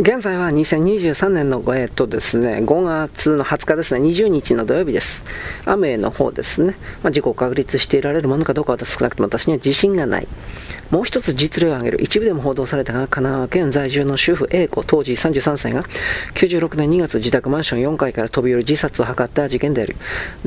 現在は2023年の、えっとですね、5月の20日ですね、20日の土曜日です。雨の方ですね、まあ、自己確立していられるものかどうかは少なくとも私には自信がない。もう一つ実例を挙げる。一部でも報道されたが、神奈川県在住の主婦 A 子、当時33歳が、96年2月自宅マンション4階から飛び降り自殺を図った事件である。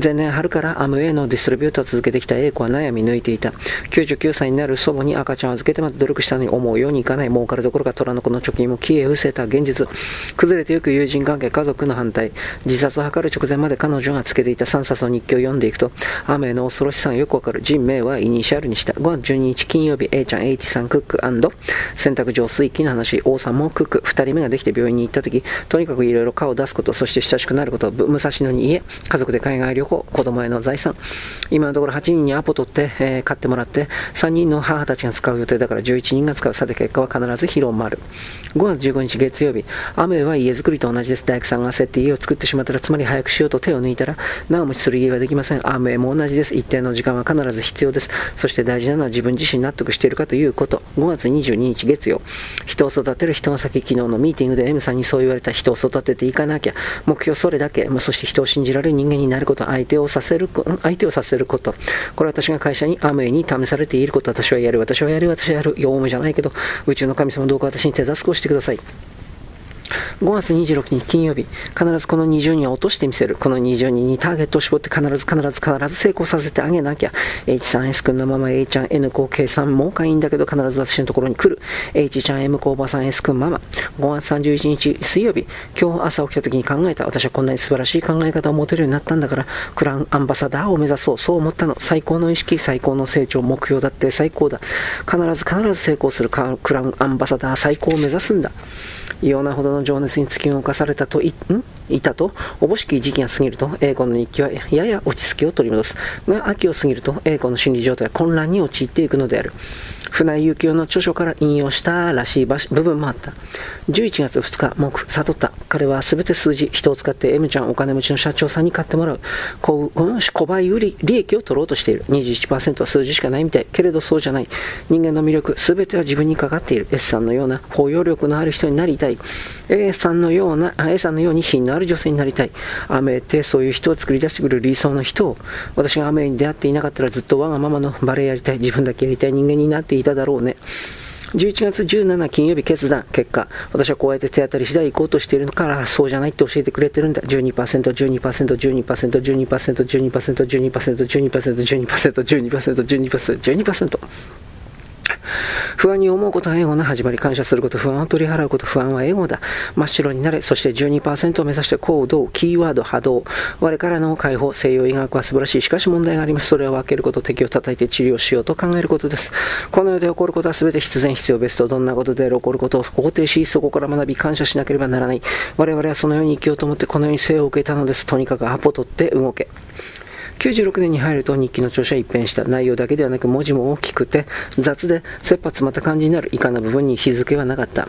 前年春からアムウェイのディストリビュートを続けてきた A 子は悩み抜いていた。99歳になる祖母に赤ちゃんを預けてまで努力したのに思うようにいかない。儲かるどころか虎の子の貯金も消え失せた現実。崩れてゆく友人関係、家族の反対。自殺を図る直前まで彼女がつけていた3冊の日記を読んでいくと、雨の恐ろしさがよくわかる。人名はイニシャルにした。5月12日金曜日 A ちゃん H さんクック洗濯上水器の話、王さんもクック、2人目ができて病院に行った時、とにかくいろいろ顔を出すこと、そして親しくなること、武蔵野に家、家族で海外旅行、子供への財産。今のところ8人にアポ取って、えー、買ってもらって、3人の母たちが使う予定だから11人が使う。さて結果は必ず広まる。5月15日月曜日、雨は家づくりと同じです。大工さんが焦って家を作ってしまったら、つまり早くしようと手を抜いたら、なおもする家はできません。雨も同じです。一定の時間は必ず必要です。そして大事なのは自分自身納得しているかということ。5月22日月曜、人を育てる。人の先、昨日のミーティングで M さんにそう言われた。人を育てていかなきゃ、目標それだけ、そして人を信じられる。人間になること、相手をさせる、相手をさせること、これは私が会社に。アメイに試されていること、私はやる、私はやる、私はやる、用務じゃないけど、宇宙の神様どうか私に手助けをしてください。5月26日金曜日、必ずこの20人を落としてみせる。この20人にターゲットを絞って必ず必ず必ず成功させてあげなきゃ。H さん S 君のまま A ちゃん N 子 K さんもうかいいんだけど必ず私のところに来る。H ちゃん M 子おばさん S 君ママ。5月31日水曜日、今日朝起きた時に考えた。私はこんなに素晴らしい考え方を持てるようになったんだから、クランアンバサダーを目指そう。そう思ったの。最高の意識、最高の成長、目標だって最高だ。必ず必ず成功するクランアンバサダー最高を目指すんだ。異様なほどの情熱に突き動かされたとい、ん？いたと、おぼしき時期が過ぎると、英子の日記はやや落ち着きを取り戻す。が、秋を過ぎると、英子の心理状態は混乱に陥っていくのである。船井幸雄の著書から引用したらしい部分もあった。11月2日、目、悟った。彼は全て数字、人を使って M ちゃんお金持ちの社長さんに買ってもらう。こう、小倍売り、利益を取ろうとしている。21%は数字しかないみたい。けれどそうじゃない。人間の魅力、全ては自分にかかっている。S さんのような包容力のある人になりたい。A さんのような、A さんのように品のある女性になりたい。アメってそういう人を作り出してくる理想の人を、私がアメに出会っていなかったらずっとわがままのバレエやりたい、自分だけやりたい人間になっていたただろうね。11月17金曜日決断、結果、私はこうやって手当たり次第行こうとしているから、そうじゃないって教えてくれてるんだ。12% 12%、12%、12%、12%、12%、12%、12%、12%、12%、12%、12%、12%。不安に思うことは英語の始まり、感謝すること、不安を取り払うこと、不安は英語だ。真っ白になれ、そして12%を目指して行動、キーワード、波動。我からの解放、西洋医学は素晴らしい。しかし問題があります。それを分けること、敵を叩いて治療しようと考えることです。この世で起こることは全て必然必要ベスト。どんなことで起こることを肯定し、そこから学び、感謝しなければならない。我々はそのように生きようと思って、この世に生を受けたのです。とにかくアポ取って動け。96年に入ると日記の調子は一変した。内容だけではなく文字も大きくて雑で切羽詰まった感じになる。以下の部分に日付はなかった。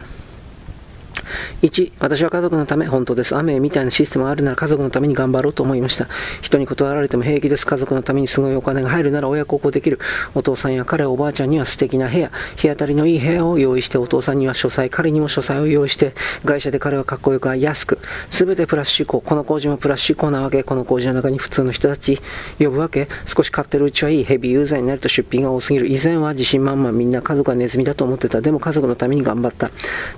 1、私は家族のため、本当です。雨みたいなシステムがあるなら家族のために頑張ろうと思いました。人に断られても平気です。家族のためにすごいお金が入るなら親孝行できる。お父さんや彼、おばあちゃんには素敵な部屋、日当たりのいい部屋を用意して、お父さんには書斎、彼にも書斎を用意して、外車で彼はかっこよく安く、すべてプラス思考。この工事もプラス思考なわけ。この工事の中に普通の人たち呼ぶわけ。少し買ってるうちはいい。ヘビーユーザーになると出費が多すぎる。以前は自信満々みんな家族はネズミだと思ってた。でも家族のために頑張った。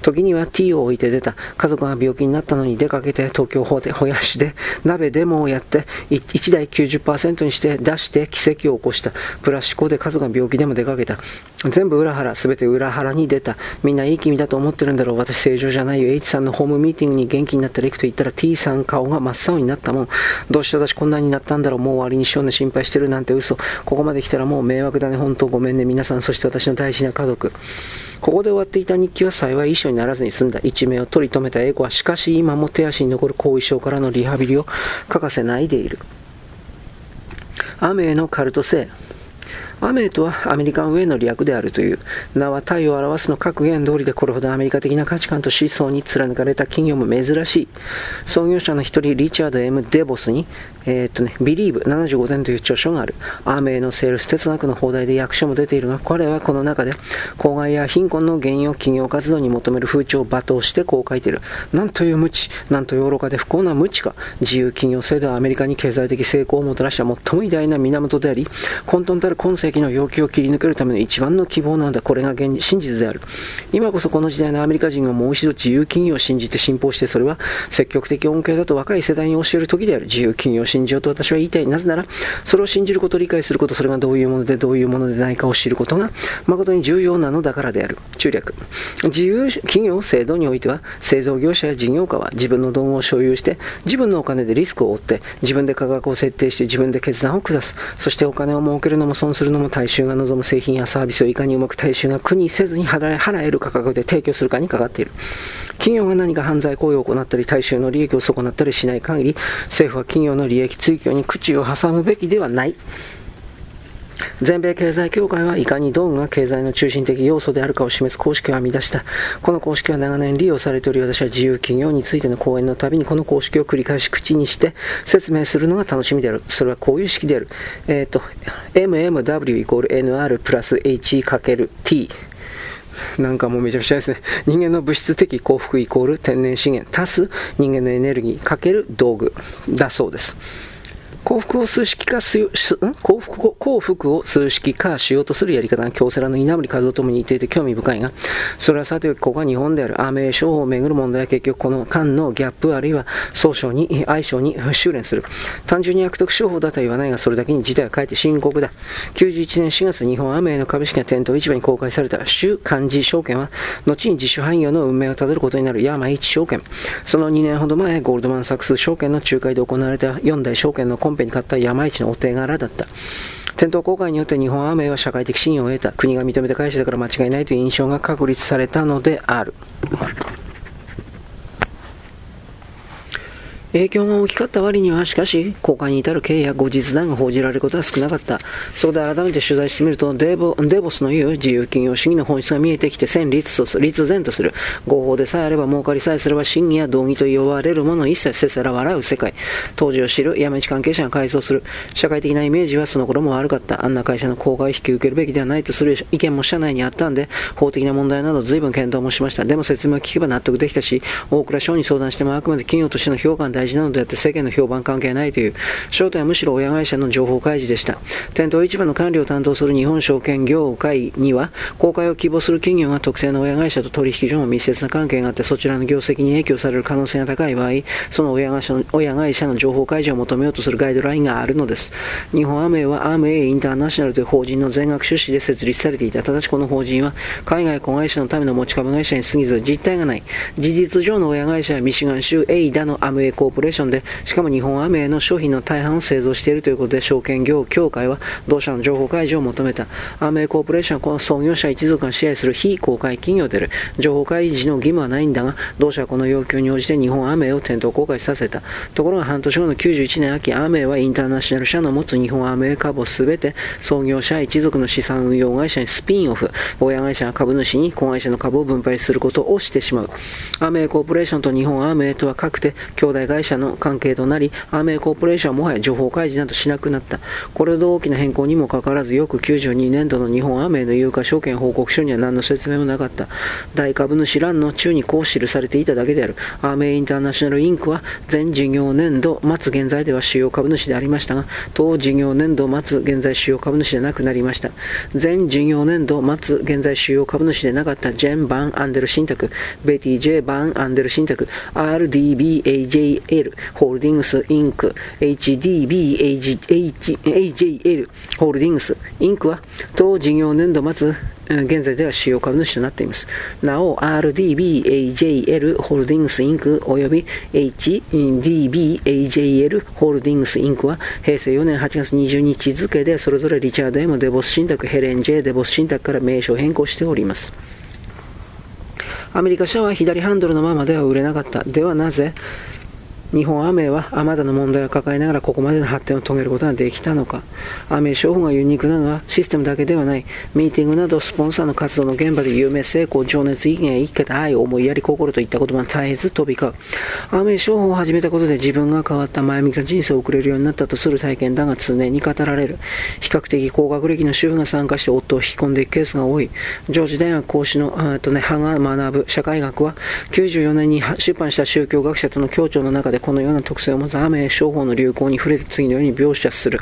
時には T を置いて出た。家族が病気になったのに出かけて東京法でほやしで鍋デモをやって1台90%にして出して奇跡を起こした。プラス思考で家族が病気でも出かけた。全部裏腹全て裏腹に出た。みんないい気味だと思ってるんだろう。私正常じゃないよ。H さんのホームミーティングに元気になったら行くと言ったら T さん顔が真っ青になったもん。どうして私こんなになったんだろう。もう終わりにしようね。心配してるなんて嘘。ここまで来たらもう迷惑だね。本当ごめんね。皆さんそして私の大事な家族。ここで終わっていた日記は幸い遺書にならずに済んだ。一命を取り留めた英子はしかし今も手足に残る後遺症からのリハビリを欠かせないでいる。雨へのカルト性アメーとはアメリカンウェイの略であるという。名は体を表すの格言通りでこれほどアメリカ的な価値観と思想に貫かれた企業も珍しい。創業者の一人、リチャード・ M・ デボスに、えー、っとね、Believe 75点という著書がある。アメイのセールス哲学の放題で役所も出ているが、彼はこの中で、公害や貧困の原因を企業活動に求める風潮を罵倒してこう書いている。なんという無知、なんという愚かで不幸な無知か。自由企業制度はアメリカに経済的成功をもたらした最も偉大な源であり、混沌たる今世紀の要求を切り抜けるための一番の希望なんだ。これが現真実である。今こそこの時代のアメリカ人がもう一度自由企業を信じて信奉して、それは積極的恩恵だと若い世代に教える時である。自由企業を信じようと私は言いたい。なぜなら、それを信じること、理解すること、それがどういうものでどういうものでないかを知ることが誠に重要なのだからである。中略。自由企業制度においては、製造業者や事業家は自分の道具を所有して、自分のお金でリスクを負って、自分で価格を設定して自分で決断を下す。そしてお金を儲けるのも損するのも大衆が望む製品やサービスをいかにうまく大衆が苦にせずに払える価格で提供するかにかかっている。企業が何か犯罪行為を行ったり、大衆の利益を損なったりしない限り、政府は企業の利益追求に口を挟むべきではない。全米経済協会はいかに道具が経済の中心的要素であるかを示す公式を編み出した。この公式は長年利用されており、私は自由企業についての講演のたびにこの公式を繰り返し口にして説明するのが楽しみである。それはこういう式である。えっ、ー、と、mmw イコール nr プラス h×t なんかもうめちゃくちゃですね。人間の物質的幸福イコール天然資源足す人間のエネルギーかける道具だそうです。幸福を数式化す幸福幸福を数式化しようとするやり方が京セラの稲森和夫とも似ていて興味深いが、それはさておき、ここは日本であるアメー商法をめぐる問題は結局この間のギャップあるいは総称に、相性に修練する。単純に悪徳商法だとは言わないが、それだけに事態はかえって深刻だ。91年4月、日本アメーの株式が店頭市場に公開された州漢字証券は、後に自主廃業の運命をたどることになる山一証券。その2年ほど前、ゴールドマン・サックス証券の仲介で行われた4大証券のコンペに買った山一のお手柄だった。店頭公開によって日本アメは社会的信用を得た。国が認めた会社だから間違いないという印象が確立されたのである。影響が大きかった割には、しかし、公開に至る経緯や後日談が報じられることは少なかった。そこで改めて取材してみると、デボデボスの言う自由企業主義の本質が見えてきて、戦律と立然とする。合法でさえあれば儲かりさえすれば真偽や道義と呼ばれるものを一切せせら笑う世界。当時を知る山市関係者が改装する。社会的なイメージはその頃も悪かった。あんな会社の公開を引き受けるべきではないとする意見も社内にあったんで、法的な問題など随分検討もしました。でも説明を聞けば納得できたし、大蔵省に相談してもあくまで企業としての評価大事なのであって世間の評判関係ないという、焦点はむしろ親会社の情報開示でした。店頭市場の管理を担当する日本証券業界には、公開を希望する企業が特定の親会社と取引所の密接な関係があって、そちらの業績に影響される可能性が高い場合、その親会社の親会社の情報開示を求めようとするガイドラインがあるのです。日本アメはアーム A インターナショナルという法人の全額出資で設立されていた。ただしこの法人は、海外子会社のための持ち株会社に過ぎず、実態がない。事実上の親会社はミシガン州エイダのアムエコーポレーションで、しかも日本アメの商品の大半を製造しているということで、証券業協会は同社の情報開示を求めた。アメコーポレーションはこの創業者一族が支配する非公開企業である。情報開示の義務はないんだが、同社はこの要求に応じて日本アメを店頭公開させた。ところが半年後の91年秋、アメはインターナショナル社の持つ日本アメ株をすべて創業者一族の資産運用会社にスピンオフ。親会社が株主に子会社の株を分配することをしてしまう。アメコーポレーションと日本アメとはかくて兄弟会会社の関係となり、アメコーポレーションはもはや情報開示などしなくなった。これほど大きな変更にもかかわらず、翌92年度の日本アメイの有価証券報告書には何の説明もなかった。大株主欄の中にこう記されていただけである。アーメインターナショナルインクは全事業年度末現在では主要株主でありましたが、当事業年度末現在主要株主でなくなりました。全事業年度末現在主要株主でなかったジェン・バン・アンデル信託、ベティ・ジェ・バン・アンデル信託、RDBAJL ホールディングス・インク、HDBAJL ホールディングスインクは当事業年度末現在では主要株主となっています。なお、RDBAJL ホールディングスインク及び HDBAJL ホールディングスインクは平成4年8月20日付でそれぞれリチャード M デボス信託、ヘレン J デボス信託から名称変更しております。アメリカ車は左ハンドルのままでは売れなかった。ではなぜ日本アメはあまたの問題を抱えながらここまでの発展を遂げることができたのか。アメ商法がユニークなのはシステムだけではない。ミーティングなどスポンサーの活動の現場で有名成功、情熱、意見や生き方、愛、思いやり、心といった言葉が絶えず飛び交う。アメ商法を始めたことで自分が変わった前向きな人生を送れるようになったとする体験だが常に語られる。比較的高学歴の主婦が参加して夫を引き込んでいくケースが多い。ジョージ大学講師の、とね、派が学ぶ社会学は94年に出版した宗教学者との協調の中ででこのような特性を持つアメ商法の流行に触れて次のように描写する。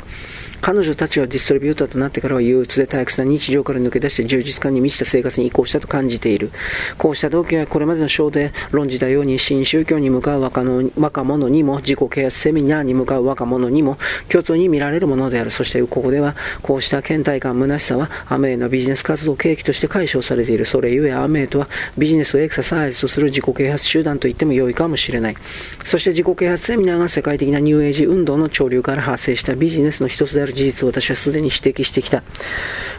彼女たちはディストリビューターとなってからは憂鬱で退屈な日常から抜け出して充実感に満ちた生活に移行したと感じている。こうした動機はこれまでの章で論じたように新宗教に向かう若若者にも自己啓発セミナーに向かう若者にも共通に見られるものである。そしてここではこうした倦怠感、虚しさはアメイのビジネス活動契機として解消されている。それゆえアメイとはビジネスをエクササイズとする自己啓発集団と言っても良いかもしれない。そして自己啓発セミナーが世界的なニューエイジ運動の潮流から発生したビジネスの一つである事実を私はすでに指摘してきた。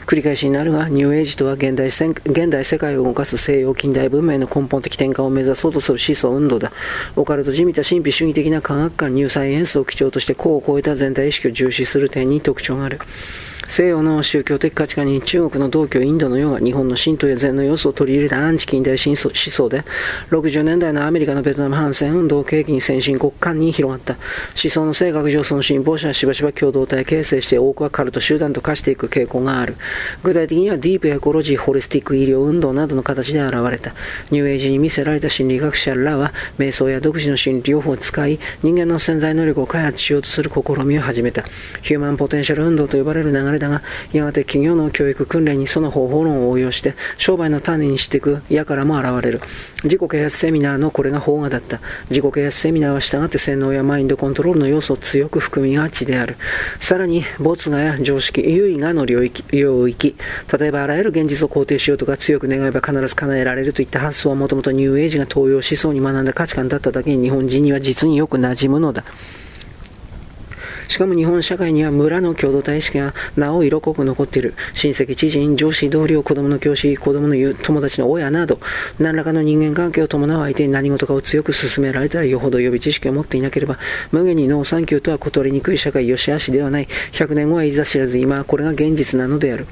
繰り返しになるが、ニューエイジとは現代現代世界を動かす西洋近代文明の根本的転換を目指そうとする思想運動だ。オカルト地味た神秘主義的な科学観、ニューサイエンスを基調として個を超えた全体意識を重視する点に特徴がある。西洋の宗教的価値観に中国の道教、インドのヨガ、日本の神道や禅の要素を取り入れたアンチ近代思想で、60年代のアメリカのベトナム反戦運動を契機に先進国間に広がった。思想の性格上その信奉者はしばしば共同体形成して多くはカルト集団と化していく傾向がある。具体的にはディープエコロジー、ホリスティック医療運動などの形で現れた。ニューエイジに見せられた心理学者らは、瞑想や独自の心理療法を使い、人間の潜在能力を開発しようとする試みを始めた。ヒューマンポテンシャル運動と呼ばれる流れだが、やがて企業の教育訓練にその方法論を応用して商売の種にしていく輩も現れる。自己啓発セミナーのこれが法画だった。自己啓発セミナーは従って洗脳やマインドコントロールの要素を強く含みがちである。さらに没我や常識優位我の領域領域。例えばあらゆる現実を肯定しようとか強く願えば必ず叶えられるといった発想はもともとニューエイジが東洋思想に学んだ価値観だっただけに日本人には実によく馴染むのだ。しかも日本社会には村の共同体意識がなお色濃く残っている。親戚、知人、上司、同僚、子供の教師、子供の友達の親など、何らかの人間関係を伴う相手に何事かを強く勧められたらよほど予備知識を持っていなければ、無下にノーサンキューとは断りにくい社会、良し悪しではない。100年後はいざ知らず、今はこれが現実なのである。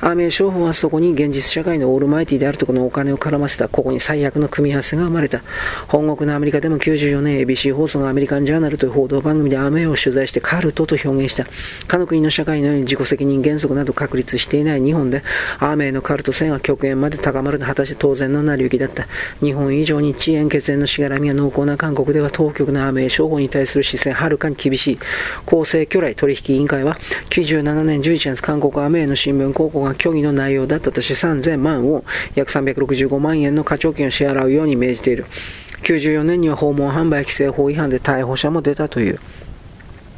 アムウェイ商法はそこに現実社会のオールマイティであるとこのお金を絡ませた、ここに最悪の組み合わせが生まれた。本国のアメリカでも94年 ABC 放送がアメリカンジャーナルという報道番組でアーメーを取材してカルトと表現した。かの国の社会のように自己責任原則など確立していない日本で、アーメイのカルト性が極限まで高まるのは果たして当然の成り行きだった。日本以上に遅延血縁のしがらみが濃厚な韓国では当局のアーメイ商法に対する視線はるかに厳しい。公正巨来取引委員会は、97年11月韓国アーメイの新聞広告が虚偽の内容だったとして3000万を約365万円の課徴金を支払うように命じている。94年には訪問販売規制法違反で逮捕者も出たという。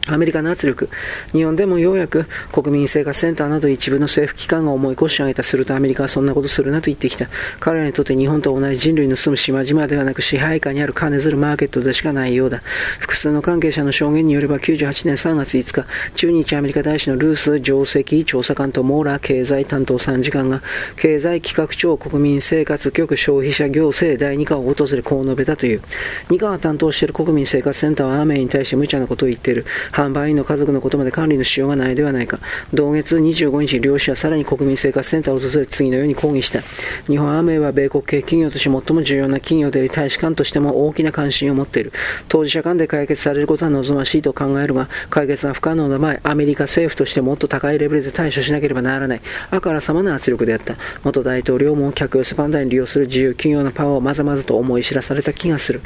アメリカの圧力、日本でもようやく国民生活センターなど一部の政府機関が思い越し上げたするとアメリカはそんなことするなと言ってきた。彼らにとって日本と同じ人類の住む島々ではなく支配下にある金づるマーケットでしかないようだ。複数の関係者の証言によれば98年3月5日、中日アメリカ大使のルース上席調査官とモーラー経済担当参事官が経済企画庁国民生活局消費者行政第2課を訪れこう述べたという。2課が担当している国民生活センターはアメに対して無茶なことを言っている。販売員の家族のことまで管理のしようがないではないか。同月25日、両氏はさらに国民生活センターを訪れ次のように抗議した。日本アメイは米国系企業として最も重要な企業であり、大使館としても大きな関心を持っている。当事者間で解決されることは望ましいと考えるが、解決が不可能な場合、アメリカ政府としてもっと高いレベルで対処しなければならない。あからさまな圧力であった。元大統領も客寄せパンダに利用する自由企業のパワーをまざまざと思い知らされた気がする。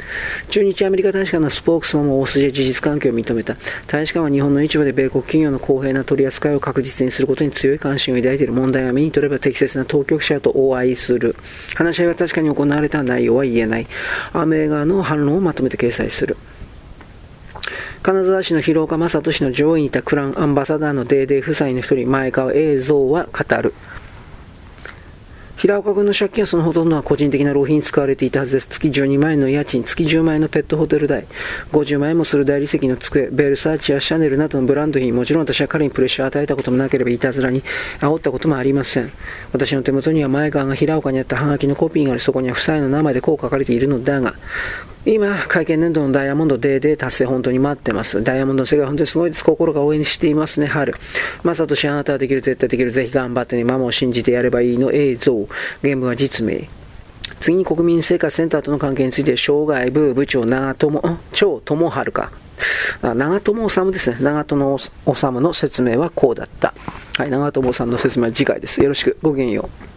中日アメリカ大使館のスポークスマンも大筋で事実関係を認めた。大使館は日本の市場で米国企業の公平な取り扱いを確実にすることに強い関心を抱いている問題は目に取れば適切な当局者とお会いする。話し合いは確かに行われた内容は言えない。アメ側の反論をまとめて掲載する。金沢市の広岡正人氏の上位にいたクランアンバサダーのデーデー夫妻の一人、前川映像は語る。平岡君の借金はそのほとんどは個人的な浪費に使われていたはずです。月12万円の家賃、月10万円のペットホテル代、50万円もする大理石の机、ベルサーチやシャネルなどのブランド品、もちろん私は彼にプレッシャーを与えたこともなければいたずらに煽ったこともありません。私の手元には前川が平岡にあったハガキのコピーがあり、そこには夫妻の名前でこう書かれているのだが、今、会見年度のダイヤモンドデーで達成本当に待ってます。ダイヤモンドの世界本当にすごいです。心が応援していますね、春。まさとしあなたはできる、絶対できる。ぜひ頑張ってね。ママを信じてやればいいの映像。ゲームは実名。次に国民生活センターとの関係について、障害部部長長友、長友春か。長友治ですね。長友治の説明はこうだった。はい、長友さんの説明は次回です。よろしく。ごきげんよう。